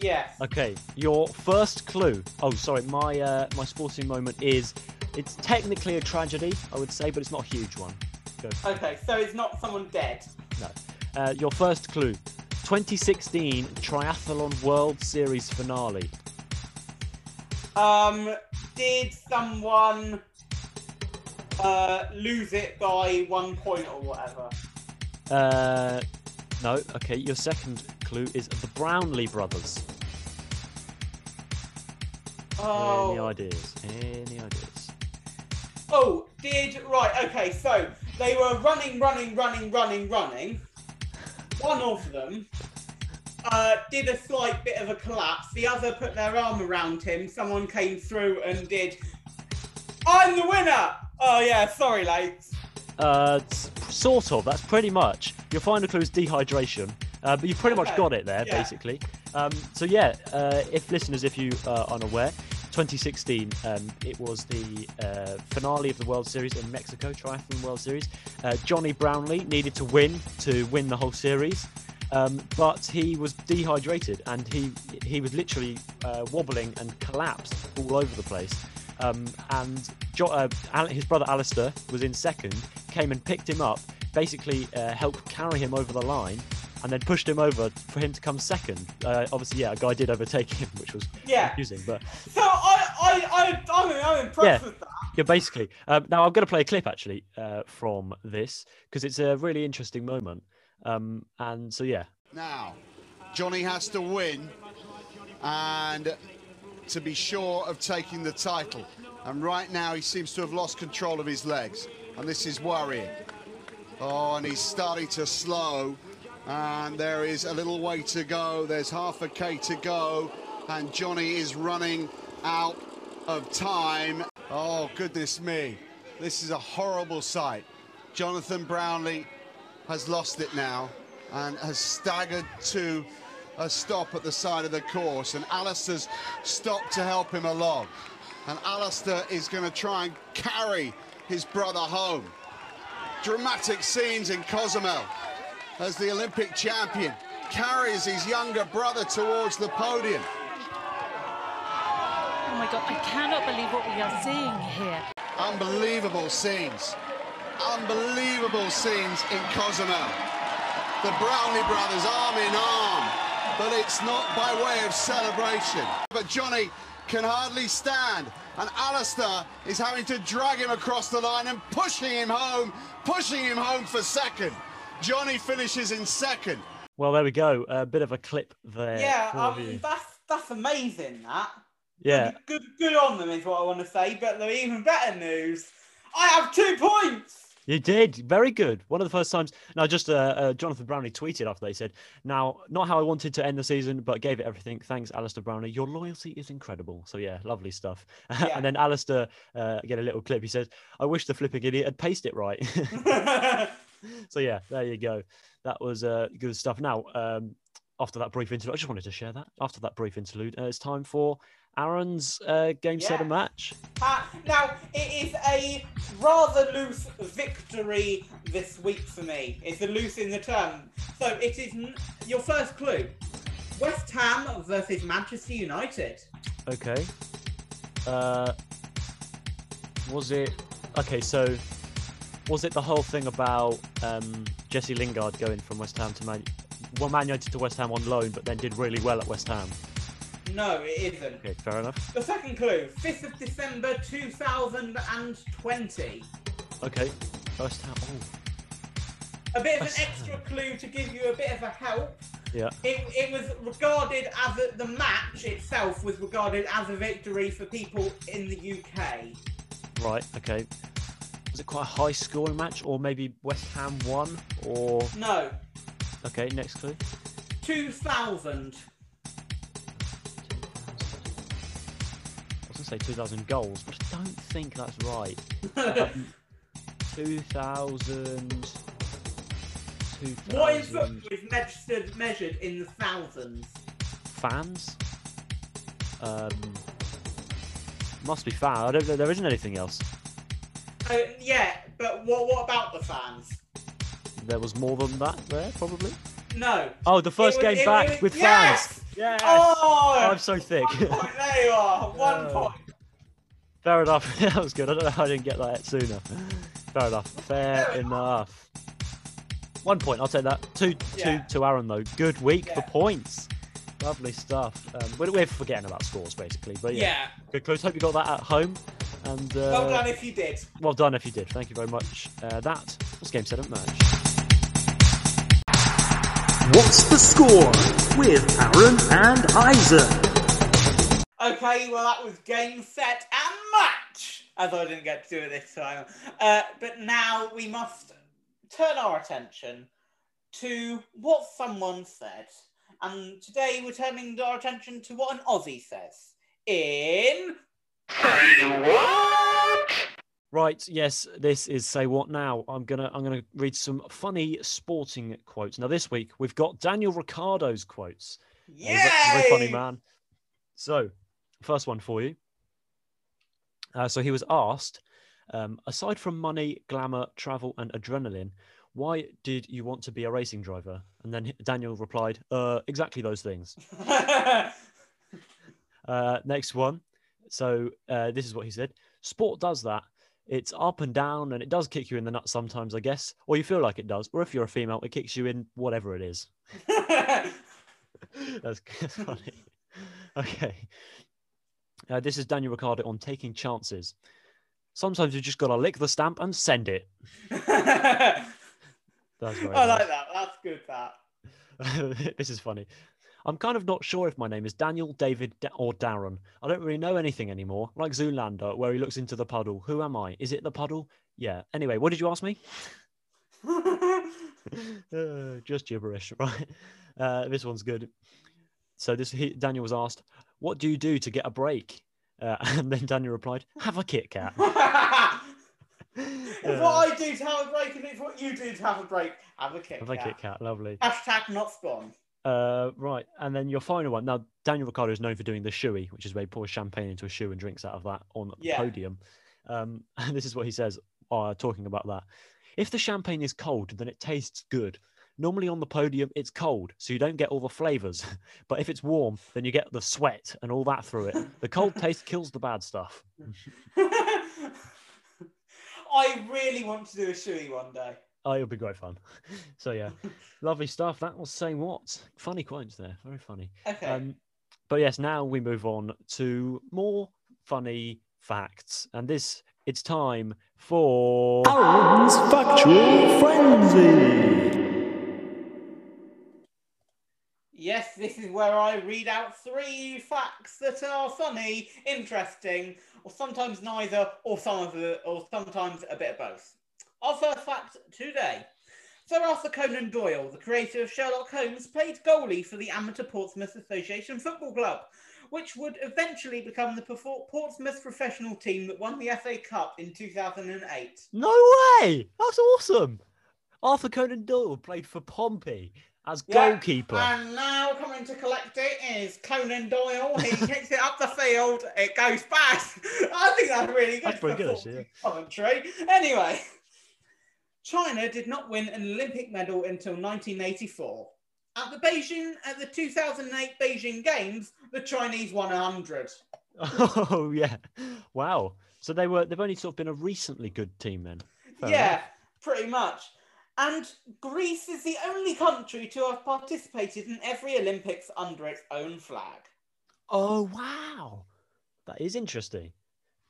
Yes. Okay, your first clue. Oh, sorry, my uh, my sporting moment is. It's technically a tragedy, I would say, but it's not a huge one. Go. Okay, so it's not someone dead. No. Uh, your first clue. 2016 Triathlon World Series finale. Um, did someone uh, lose it by one point or whatever? Uh, no. Okay, your second clue is the Brownlee brothers. Oh. Any ideas? Any ideas? Oh, did right? Okay, so they were running, running, running, running, running. One of them uh, did a slight bit of a collapse. The other put their arm around him. Someone came through and did. I'm the winner. Oh yeah, sorry, lates. Uh, sort of. That's pretty much. Your final clue is dehydration, uh, but you've pretty much got it there, yeah. basically. Um, so yeah, uh, if listeners, if you are unaware, 2016. Um, it was the uh, finale of the World Series in Mexico, Triathlon World Series. Uh, Johnny Brownlee needed to win to win the whole series. Um, but he was dehydrated and he he was literally uh, wobbling and collapsed all over the place. Um, and jo- uh, Al- his brother Alistair was in second, came and picked him up, basically uh, helped carry him over the line, and then pushed him over for him to come second. Uh, obviously, yeah, a guy did overtake him, which was Yeah. confusing, but So I, I, I, I'm, I'm impressed Yeah. with that. yeah, basically. Um, now I'm going to play a clip actually uh, from this because it's a really interesting moment. Um, and so yeah, Now, Johnny has to win and to be sure of taking the title. And right now, he seems to have lost control of his legs, and this is worrying. Oh, and he's starting to slow, and there is a little way to go. There's half a K to go, and Johnny is running out of time. Oh, goodness me. This is a horrible sight. Jonathan Brownlee has lost it now and has staggered to a stop at the side of the course. And Alistair's stopped to help him along. And Alistair is going to try and carry his brother home. Dramatic scenes in Cozumel as the Olympic champion carries his younger brother towards the podium. Oh my god, I cannot believe what we are seeing here. Unbelievable scenes. Unbelievable scenes in Cozumel. The Brownlee brothers arm in arm, but it's not by way of celebration. But Johnny can hardly stand, and Alistair is having to drag him across the line and pushing him home, pushing him home for second. Johnny finishes in second. well there we go. A bit of a clip there. Yeah, for um, that's that's amazing. That. yeah. Good, good on them is what I want to say. But the even better news, I have two points. You did very good. One of the first times. Now, just uh, uh, Jonathan Brownlee tweeted after they said, "Now, not how I wanted to end the season, but gave it everything. Thanks, Alistair Brownlee. Your loyalty is incredible." So yeah, lovely stuff. [LAUGHS] Yeah. and then Alistair uh, get a little clip. He says, "I wish the flipping idiot had paced it right." [LAUGHS] [LAUGHS] so yeah, there you go. That was uh, good stuff. Now, um, after that brief interlude, I just wanted to share that. After that brief interlude, uh, it's time for Aaron's uh, game set Yeah. and match. Uh, now, it is a rather loose victory this week for me. It's a loose in the term. So it is n- your first clue. West Ham versus Manchester United. Okay. Uh, was it okay? So, was it the whole thing about um, Jesse Lingard going from West Ham to Man? Well, Man United to West Ham on loan, but then did really well at West Ham. No, it isn't. Okay, fair enough. The second clue, 5th of December 2020. Okay, first Ham. Oh, A bit of an extra clue to give you a bit of a help. yeah. It, it was regarded as a, the match itself was regarded as a victory for people in the UK. Right. Okay. Was it quite a high scoring match, or maybe West Ham won? Or No, okay, next clue. 2000. I say 2,000 goals, but I don't think that's right. [LAUGHS] Um, 2000. What in 2000 football is measured, measured in the thousands? fans. Um, must be fan. I don't know. There isn't anything else. Uh, yeah, but what what about the fans? There was more than that there, probably. No. Oh, the first was- game back was- with yes! fans. Yes. Oh! I'm so thick. Point, there you are. [LAUGHS] One Oh. point. Fair enough. [LAUGHS] that was good. I don't know how I didn't get that sooner. Fair enough. Fair enough. One point. I'll take that. Two, Yeah. two to Aaron though. Good week for points. Lovely stuff. Um, we're, we're forgetting about scores basically, but yeah. Yeah. Good close. Hope you got that at home. And uh, Well done if you did. Well done if you did. Thank you very much. Uh, that was Game Set and Match. What's the score with Aaron and Isaac? Okay, well that was game, set, and match. As I didn't get to do it this time. Uh, but now we must turn our attention to what someone said. And today we're turning our attention to what an Aussie says. In Right, yes, this is say what now. I'm gonna I'm gonna read some funny sporting quotes. Now this week we've got Daniel Ricciardo's quotes. He's a very funny man. So, first one for you. Uh, so he was asked, um, aside from money, glamour, travel, and adrenaline, why did you want to be a racing driver? And then Daniel replied, uh, exactly those things. [LAUGHS] Uh, next one. So uh, this is what he said. Sport does that. It's up and down, and it does kick you in the nuts sometimes, I guess, or you feel like it does. Or if you're a female, it kicks you in whatever it is. [LAUGHS] [LAUGHS] That's, [LAUGHS] that's funny. Okay. Uh, this is Daniel Ricciardo on taking chances. Sometimes you just got to lick the stamp and send it. I very like nice. that. That's good. That. this is funny. I'm kind of not sure if my name is Daniel, David, Da- or Darren. I don't really know anything anymore. Like Zoolander, where he looks into the puddle. Who am I? Is it the puddle? Yeah. Anyway, what did you ask me? Uh, [LAUGHS] [LAUGHS] just gibberish, [LAUGHS] right? Uh, this one's good. So this he, Daniel was asked, "What do you do to get a break?" Uh, and then Daniel replied, "Have a Kit Kat." It's what I do to have a break, and it's what you do to have a break. Have a Kit Have a Kat. Kit Kat, lovely. Hashtag not spawn. Uh, right, and then your final one. Now, Daniel Ricciardo is known for doing the shoey, which is where he pours champagne into a shoe and drinks out of that on the podium. Um, [LAUGHS] and this is what he says, uh, talking about that. If the champagne is cold, then it tastes good. Normally on the podium, it's cold, so you don't get all the flavors. [LAUGHS] but if it's warm, then you get the sweat and all that through it. The cold taste kills the bad stuff. [LAUGHS] I really want to do a shoey one day. Oh, it'll be great fun. [LAUGHS] So yeah, [LAUGHS] lovely stuff. That was saying what funny quotes there, very funny. Okay. Um, but yes, now we move on to more funny facts, and this it's time for Aaron's Factual Frenzy. Yes, this is where I read out three facts that are funny, interesting, or sometimes neither, or some of the, or sometimes a bit of both. First fact today. Sir Arthur Conan Doyle, the creator of Sherlock Holmes, played goalie for the Amateur Portsmouth Association Football Club, which would eventually become the Portsmouth professional team that won the FA Cup in 2008. No way! That's awesome. Arthur Conan Doyle played for Pompey as Yeah, goalkeeper. And now coming to collect it is Conan Doyle. He [LAUGHS] kicks it up the field. It goes past. [LAUGHS] I think that's really good. That's pretty good, actually, yeah. Commentary. Anyway, China did not win an Olympic medal until 1984. At the Beijing, at the 2008 Beijing Games, the Chinese won 100. Oh yeah, wow. So they were they've only sort of been a recently good team then. Fair yeah, enough. pretty much. And Greece is the only country to have participated in every Olympics under its own flag. Oh wow, that is interesting.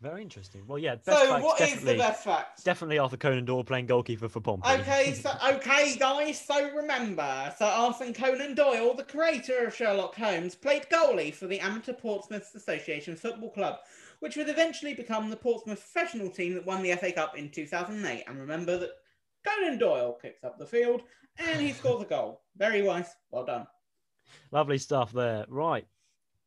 Very interesting. Well, yeah. Best So, what is the best fact? Definitely Arthur Conan Doyle playing goalkeeper for Pompey. Okay, [LAUGHS] so okay, guys. So remember, Sir Arthur Conan Doyle, the creator of Sherlock Holmes, played goalie for the Amateur Portsmouth Association Football Club, which would eventually become the Portsmouth professional team that won the FA Cup in 2008. And remember that Conan Doyle kicks up the field and he scores a goal. Very wise. Well done. Lovely stuff there. Right.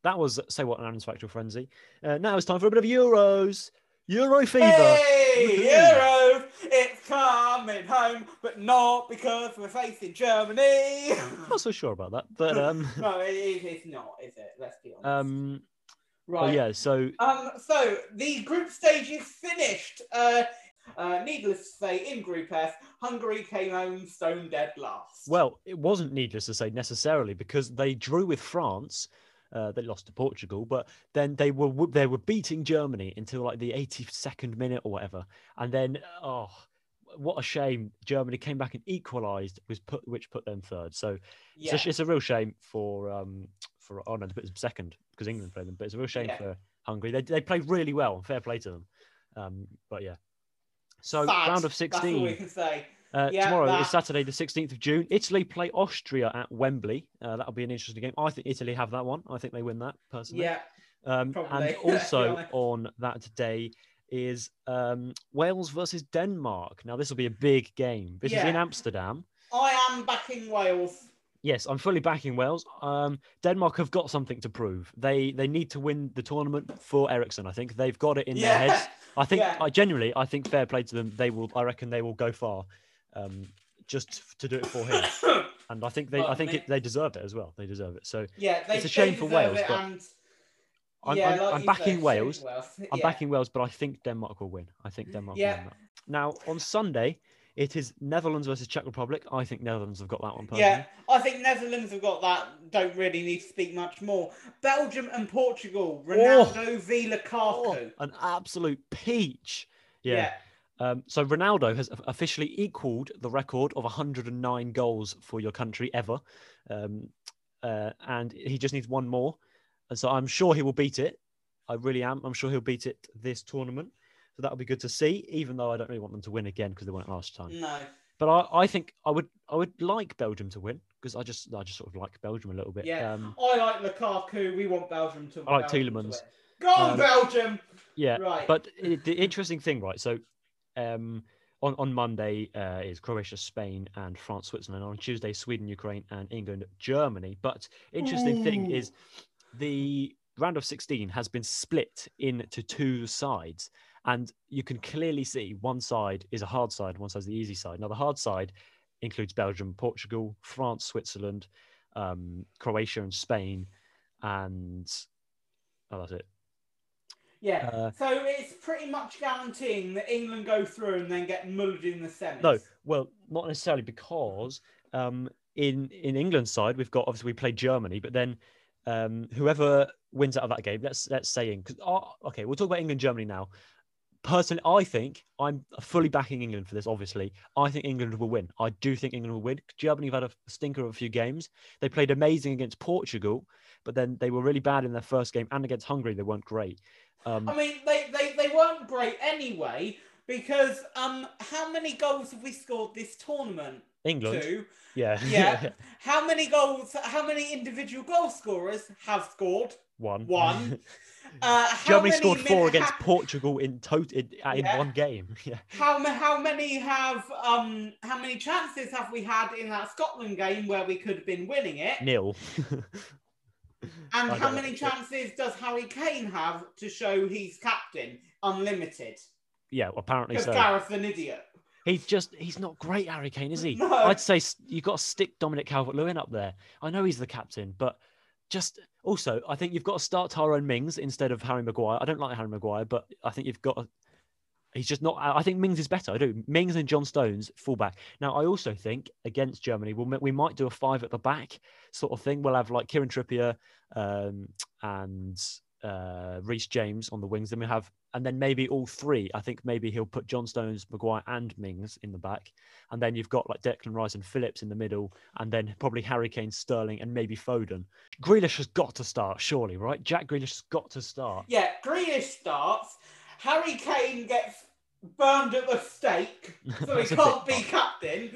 That was Say What an Factual Frenzy. Uh, now it's time for a bit of Euros. Euro fever. Hey, Euro! It's coming home, but not because we're facing Germany. I'm [LAUGHS] not so sure about that, but um, [LAUGHS] no, it is, it's not, is it? Let's be honest. um, right. yeah. So Um, so the group stage is finished. Uh, uh, needless to say, in Group F, Hungary came home stone dead last. Well, it wasn't needless to say necessarily because they drew with France. Uh, they lost to Portugal, but then they were they were beating Germany until like the 82nd minute or whatever, and then oh, what a shame! Germany came back and equalised, was put which put them third. So it's, Yeah. a, it's a real shame for um for oh no, they put them second because England played them, but it's a real shame Yeah. for Hungary. They they played really well, fair play to them. Um, but yeah. So Sad. round of That's all 16. we can say. Uh, Yeah, tomorrow that- is Saturday, the 16th of June. Italy play Austria at Wembley. Uh, that'll be an interesting game. I think Italy have that one. I think they win that personally. Yeah. Um, and [LAUGHS] also on that day is um, Wales versus Denmark. Now this will be a big game. This is in Amsterdam. I am backing Wales. Yes, I'm fully backing Wales. Um, Denmark have got something to prove. They they need to win the tournament for Eriksen. I think they've got it in Yeah, their heads. I think [LAUGHS] yeah. I genuinely I think fair play to them. They will. I reckon they will go far, um, just to do it for him. [COUGHS] and I think they Well, I think they- it, they deserve it as well. They deserve it. So Yeah, they, it's a shame for Wales, but and I'm, Yeah, I'm, like I'm backing said, Wales. Wales, I'm backing Wales, but I think Denmark will win. I think Denmark will Yeah. win that. Now on Sunday, it is Netherlands versus Czech Republic. I think Netherlands have got that one. Personally. Yeah, I think Netherlands have got that. Don't really need to speak much more. Belgium and Portugal. Ronaldo v Lukaku. an absolute peach. Yeah. Yeah. Um, so Ronaldo has officially equaled the record of 109 goals for your country ever, um, uh, and he just needs one more. And so I'm sure he will beat it. I really am. I'm sure he'll beat it this tournament. So that'll be good to see. Even though I don't really want them to win again because they won it last time. No. But I, I think I would I would like Belgium to win because I just I just sort of like Belgium a little bit. Yeah. Um, I like Lukaku. We want Belgium to. I like Belgium Tielemans. Go on, Um, Belgium. Yeah, Right. but i- the interesting thing, right? So, um, on on Monday uh, is Croatia, Spain, and France, Switzerland. On Tuesday, Sweden, Ukraine, and England, Germany. But interesting thing is the round of 16 has been split into two sides, and you can clearly see one side is a hard side, one side is the easy side. Now, the hard side includes Belgium, Portugal, France, Switzerland, um, Croatia, and Spain, and oh, that's it. Yeah. Uh, so it's pretty much guaranteeing that England go through and then get mulled in the semis. No, well, not necessarily because um, in in England's side we've got obviously we play Germany, but then um, whoever wins out of that game, let's let's say in because okay, we'll talk about England Germany now. Personally, I think I'm fully backing England for this. Obviously, I think England will win. I do think England will win. Germany have had a stinker of a few games. They played amazing against Portugal, but then they were really bad in their first game, and against Hungary they weren't great. Um, I mean, they, they, they weren't great anyway because um, how many goals have we scored this tournament? England, Two. yeah, Yeah. [LAUGHS] how many goals? How many individual goal scorers have scored? one, One. [LAUGHS] Uh, how Germany many scored four against ha- Portugal in total in, uh, in Yeah. one game. [LAUGHS] Yeah, How, how many have um how many chances have we had in that Scotland game where we could have been winning it? nil. And how many chances does Harry Kane have to show he's captain? Unlimited. yeah, apparently Because so. Gareth's an idiot. He's just he's not great, Harry Kane, is he? No. I'd say you've got to stick Dominic Calvert-Lewin up there. I know he's the captain, but just also I think you've got to start Tyrone Mings instead of Harry Maguire. I don't like Harry Maguire, but I think you've got to. He's just not. I think Mings is better. I do. Mings and John Stones fullback. Now I also think against Germany, we'll, we might do a five at the back sort of thing. We'll have like Kieran Trippier um, and uh, Reece James on the wings. Then we have, and then maybe all three. I think maybe he'll put John Stones, Maguire, and Mings in the back, and then you've got like Declan Rice and Phillips in the middle, and then probably Harry Kane, Sterling, and maybe Foden. Grealish has got to start, surely, right? Jack Grealish has got to start. Yeah, Grealish starts. Harry Kane gets burned at the stake, so he can't be [LAUGHS] captain.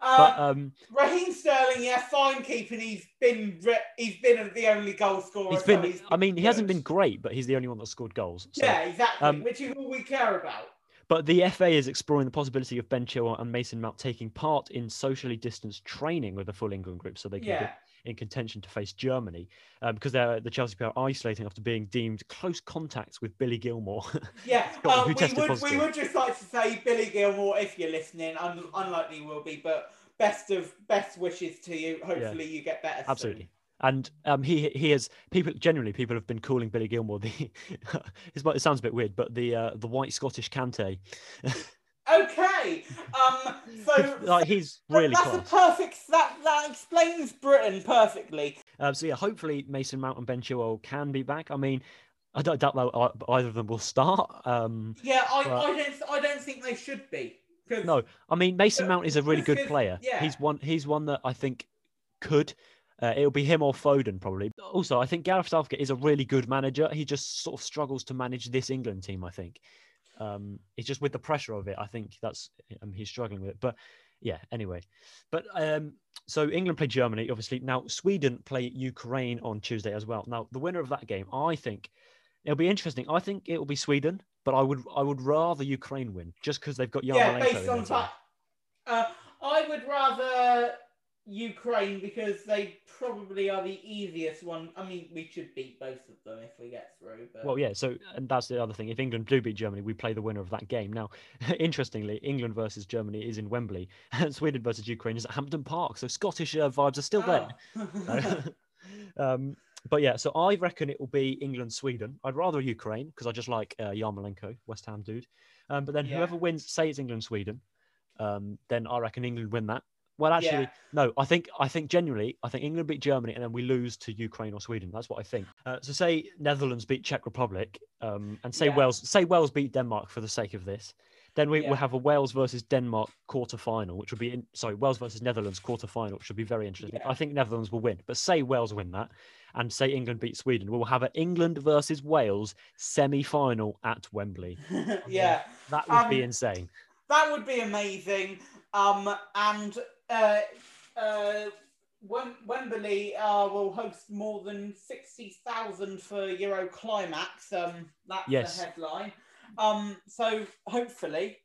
But Uh, um, Raheem Sterling, yeah, fine keeping. He's been re- he's been the only goal scorer. he's so been. I mean, he hasn't been great, but he's the only one that scored goals. So, yeah, exactly. um, which is all we care about. But the FA is exploring the possibility of Ben Chilwell and Mason Mount taking part in socially distanced training with the full England group, so they can Yeah. In contention to face Germany, um, because they're the Chelsea player are isolating after being deemed close contacts with Billy Gilmour. [LAUGHS] Yeah, uh, who we would we would just like to say Billy Gilmour, if you're listening, un- unlikely you will be, but best of best wishes to you. Hopefully you get better. soon. Absolutely. And um, he he has people generally people have been calling Billy Gilmour the [LAUGHS] it sounds a bit weird, but the uh, the white Scottish Kante. [LAUGHS] Okay. Um. So [LAUGHS] like he's really that's close. a perfect. That that explains Britain perfectly. Um, so yeah, hopefully Mason Mount and Ben Chilwell can be back. I mean, I don't doubt that either of them will start. Um, Yeah, I, but- I don't I don't think they should be. no, I mean Mason Uh, Mount is a really good player. yeah. He's one. He's one that I think could. Uh, it'll be him or Foden probably. Also, I think Gareth Southgate is a really good manager. He just sort of struggles to manage this England team. I think um, it's just with the pressure of it. I think that's um, he's struggling with it. But yeah, anyway. But um, so England play Germany, obviously. Now Sweden play Ukraine on Tuesday as well. Now the winner of that game, I think it'll be interesting. I think it will be Sweden, but I would I would rather Ukraine win just because they've got yeah, Yarmolenko based on that. Uh, I would rather Ukraine because they probably are the easiest one. I mean, we should beat both of them if we get through. But Well, yeah. So, and that's the other thing. If England do beat Germany, we play the winner of that game. Now, [LAUGHS] interestingly, England versus Germany is in Wembley, and [LAUGHS] Sweden versus Ukraine is at Hampden Park. So Scottish uh, vibes are still there. Oh. [LAUGHS] um, But yeah, so I reckon it will be England Sweden. I'd rather Ukraine because I just like uh, Yarmolenko, West Ham dude. Um, but then Yeah. whoever wins, say it's England Sweden, um, then I reckon England win that. Well, actually, Yeah. no. I think I think genuinely, I think England beat Germany and then we lose to Ukraine or Sweden. That's what I think. Uh, so say Netherlands beat Czech Republic, um, and say Yeah. Wales, say Wales beat Denmark for the sake of this. Then we Yeah. will have a Wales versus Denmark quarter final, which would be in, sorry Wales versus Netherlands quarter final, which would be very interesting. I think Netherlands will win, but say Wales win that, and say England beat Sweden, we'll have an England versus Wales semi final at Wembley. [LAUGHS] yeah. That would be Um, insane. That would be amazing. Um, and uh, uh, Wem- Wembley uh, will host more than 60,000 for Euro Climax. Um, that's Yes. the headline. Um, so hopefully,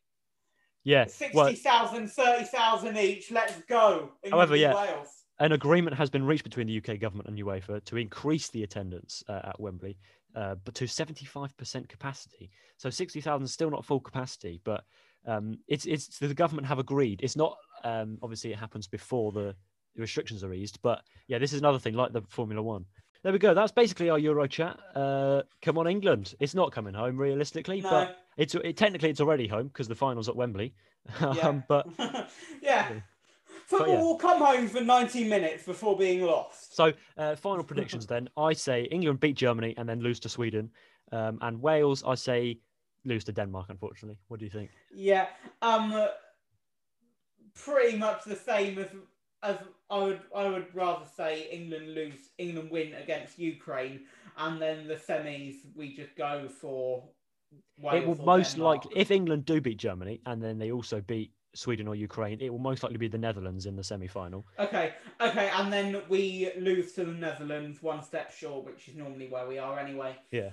Yeah. Well, 60,000, 30,000 each. Let's go. England However, yeah. Wales. an agreement has been reached between the UK government and UEFA to increase the attendance uh, at Wembley, uh, but to 75% capacity. So 60,000 is still not full capacity, but um, it's it's the government have agreed. It's not um, obviously it happens before the restrictions are eased, but yeah, this is another thing like the Formula One. There we go. That's basically our Euro chat. Uh, come on, England! It's not coming home realistically, No. but it's it, technically it's already home because the finals at Wembley. [LAUGHS] Yeah. um, but [LAUGHS] yeah. Football yeah. will come home for 90 minutes before being lost. So, uh, final predictions then. I say England beat Germany and then lose to Sweden. Um, and Wales, I say lose to Denmark, unfortunately. What do you think? Yeah, um, pretty much the same as as I would I would rather say England lose England win against Ukraine, and then the semis we just go for. Wales it will most Denmark. likely, if England do beat Germany and then they also beat Sweden or Ukraine, it will most likely be the Netherlands in the semi final. Okay, okay, and then we lose to the Netherlands one step short, which is normally where we are anyway. Yeah.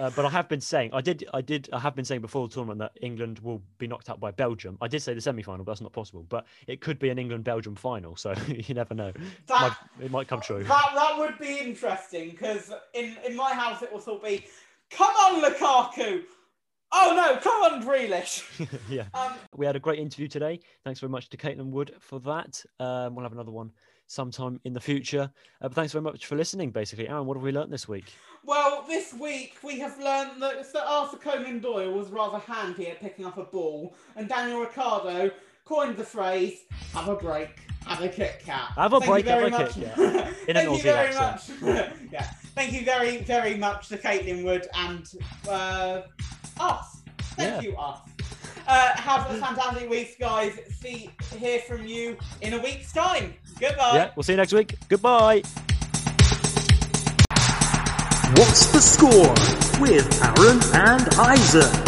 Uh, but I have been saying, I did, I did, I have been saying before the tournament that England will be knocked out by Belgium. I did say the semi-final, but that's not possible. But it could be an England-Belgium final, so [LAUGHS] you never know. That- Might- it might come true. That that would be interesting because in in my house it will sort of be, come on Lukaku, oh no, come on Grealish. [LAUGHS] yeah. Um, We had a great interview today. Thanks very much to Caitlin Wood for that. Um, we'll have another one sometime in the future. Uh, but thanks very much for listening, basically. Aaron, what have we learnt this week? Well, this week we have learned that Sir Arthur Conan Doyle was rather handy at picking up a ball, and Daniel Ricciardo coined the phrase "Have a break, have a Kit Kat." Have a Thank break, have very a much. Kit Kat. [LAUGHS] In an Thank you Aussie very accent. much. [LAUGHS] yeah, thank you very, very much to Caitlin Wood and uh, us. Thank Yeah. you, us. Uh, have a fantastic week, guys. See, hear from you in a week's time. Goodbye. Yeah, we'll see you next week. Goodbye. What's the score with Aaron and Isaac?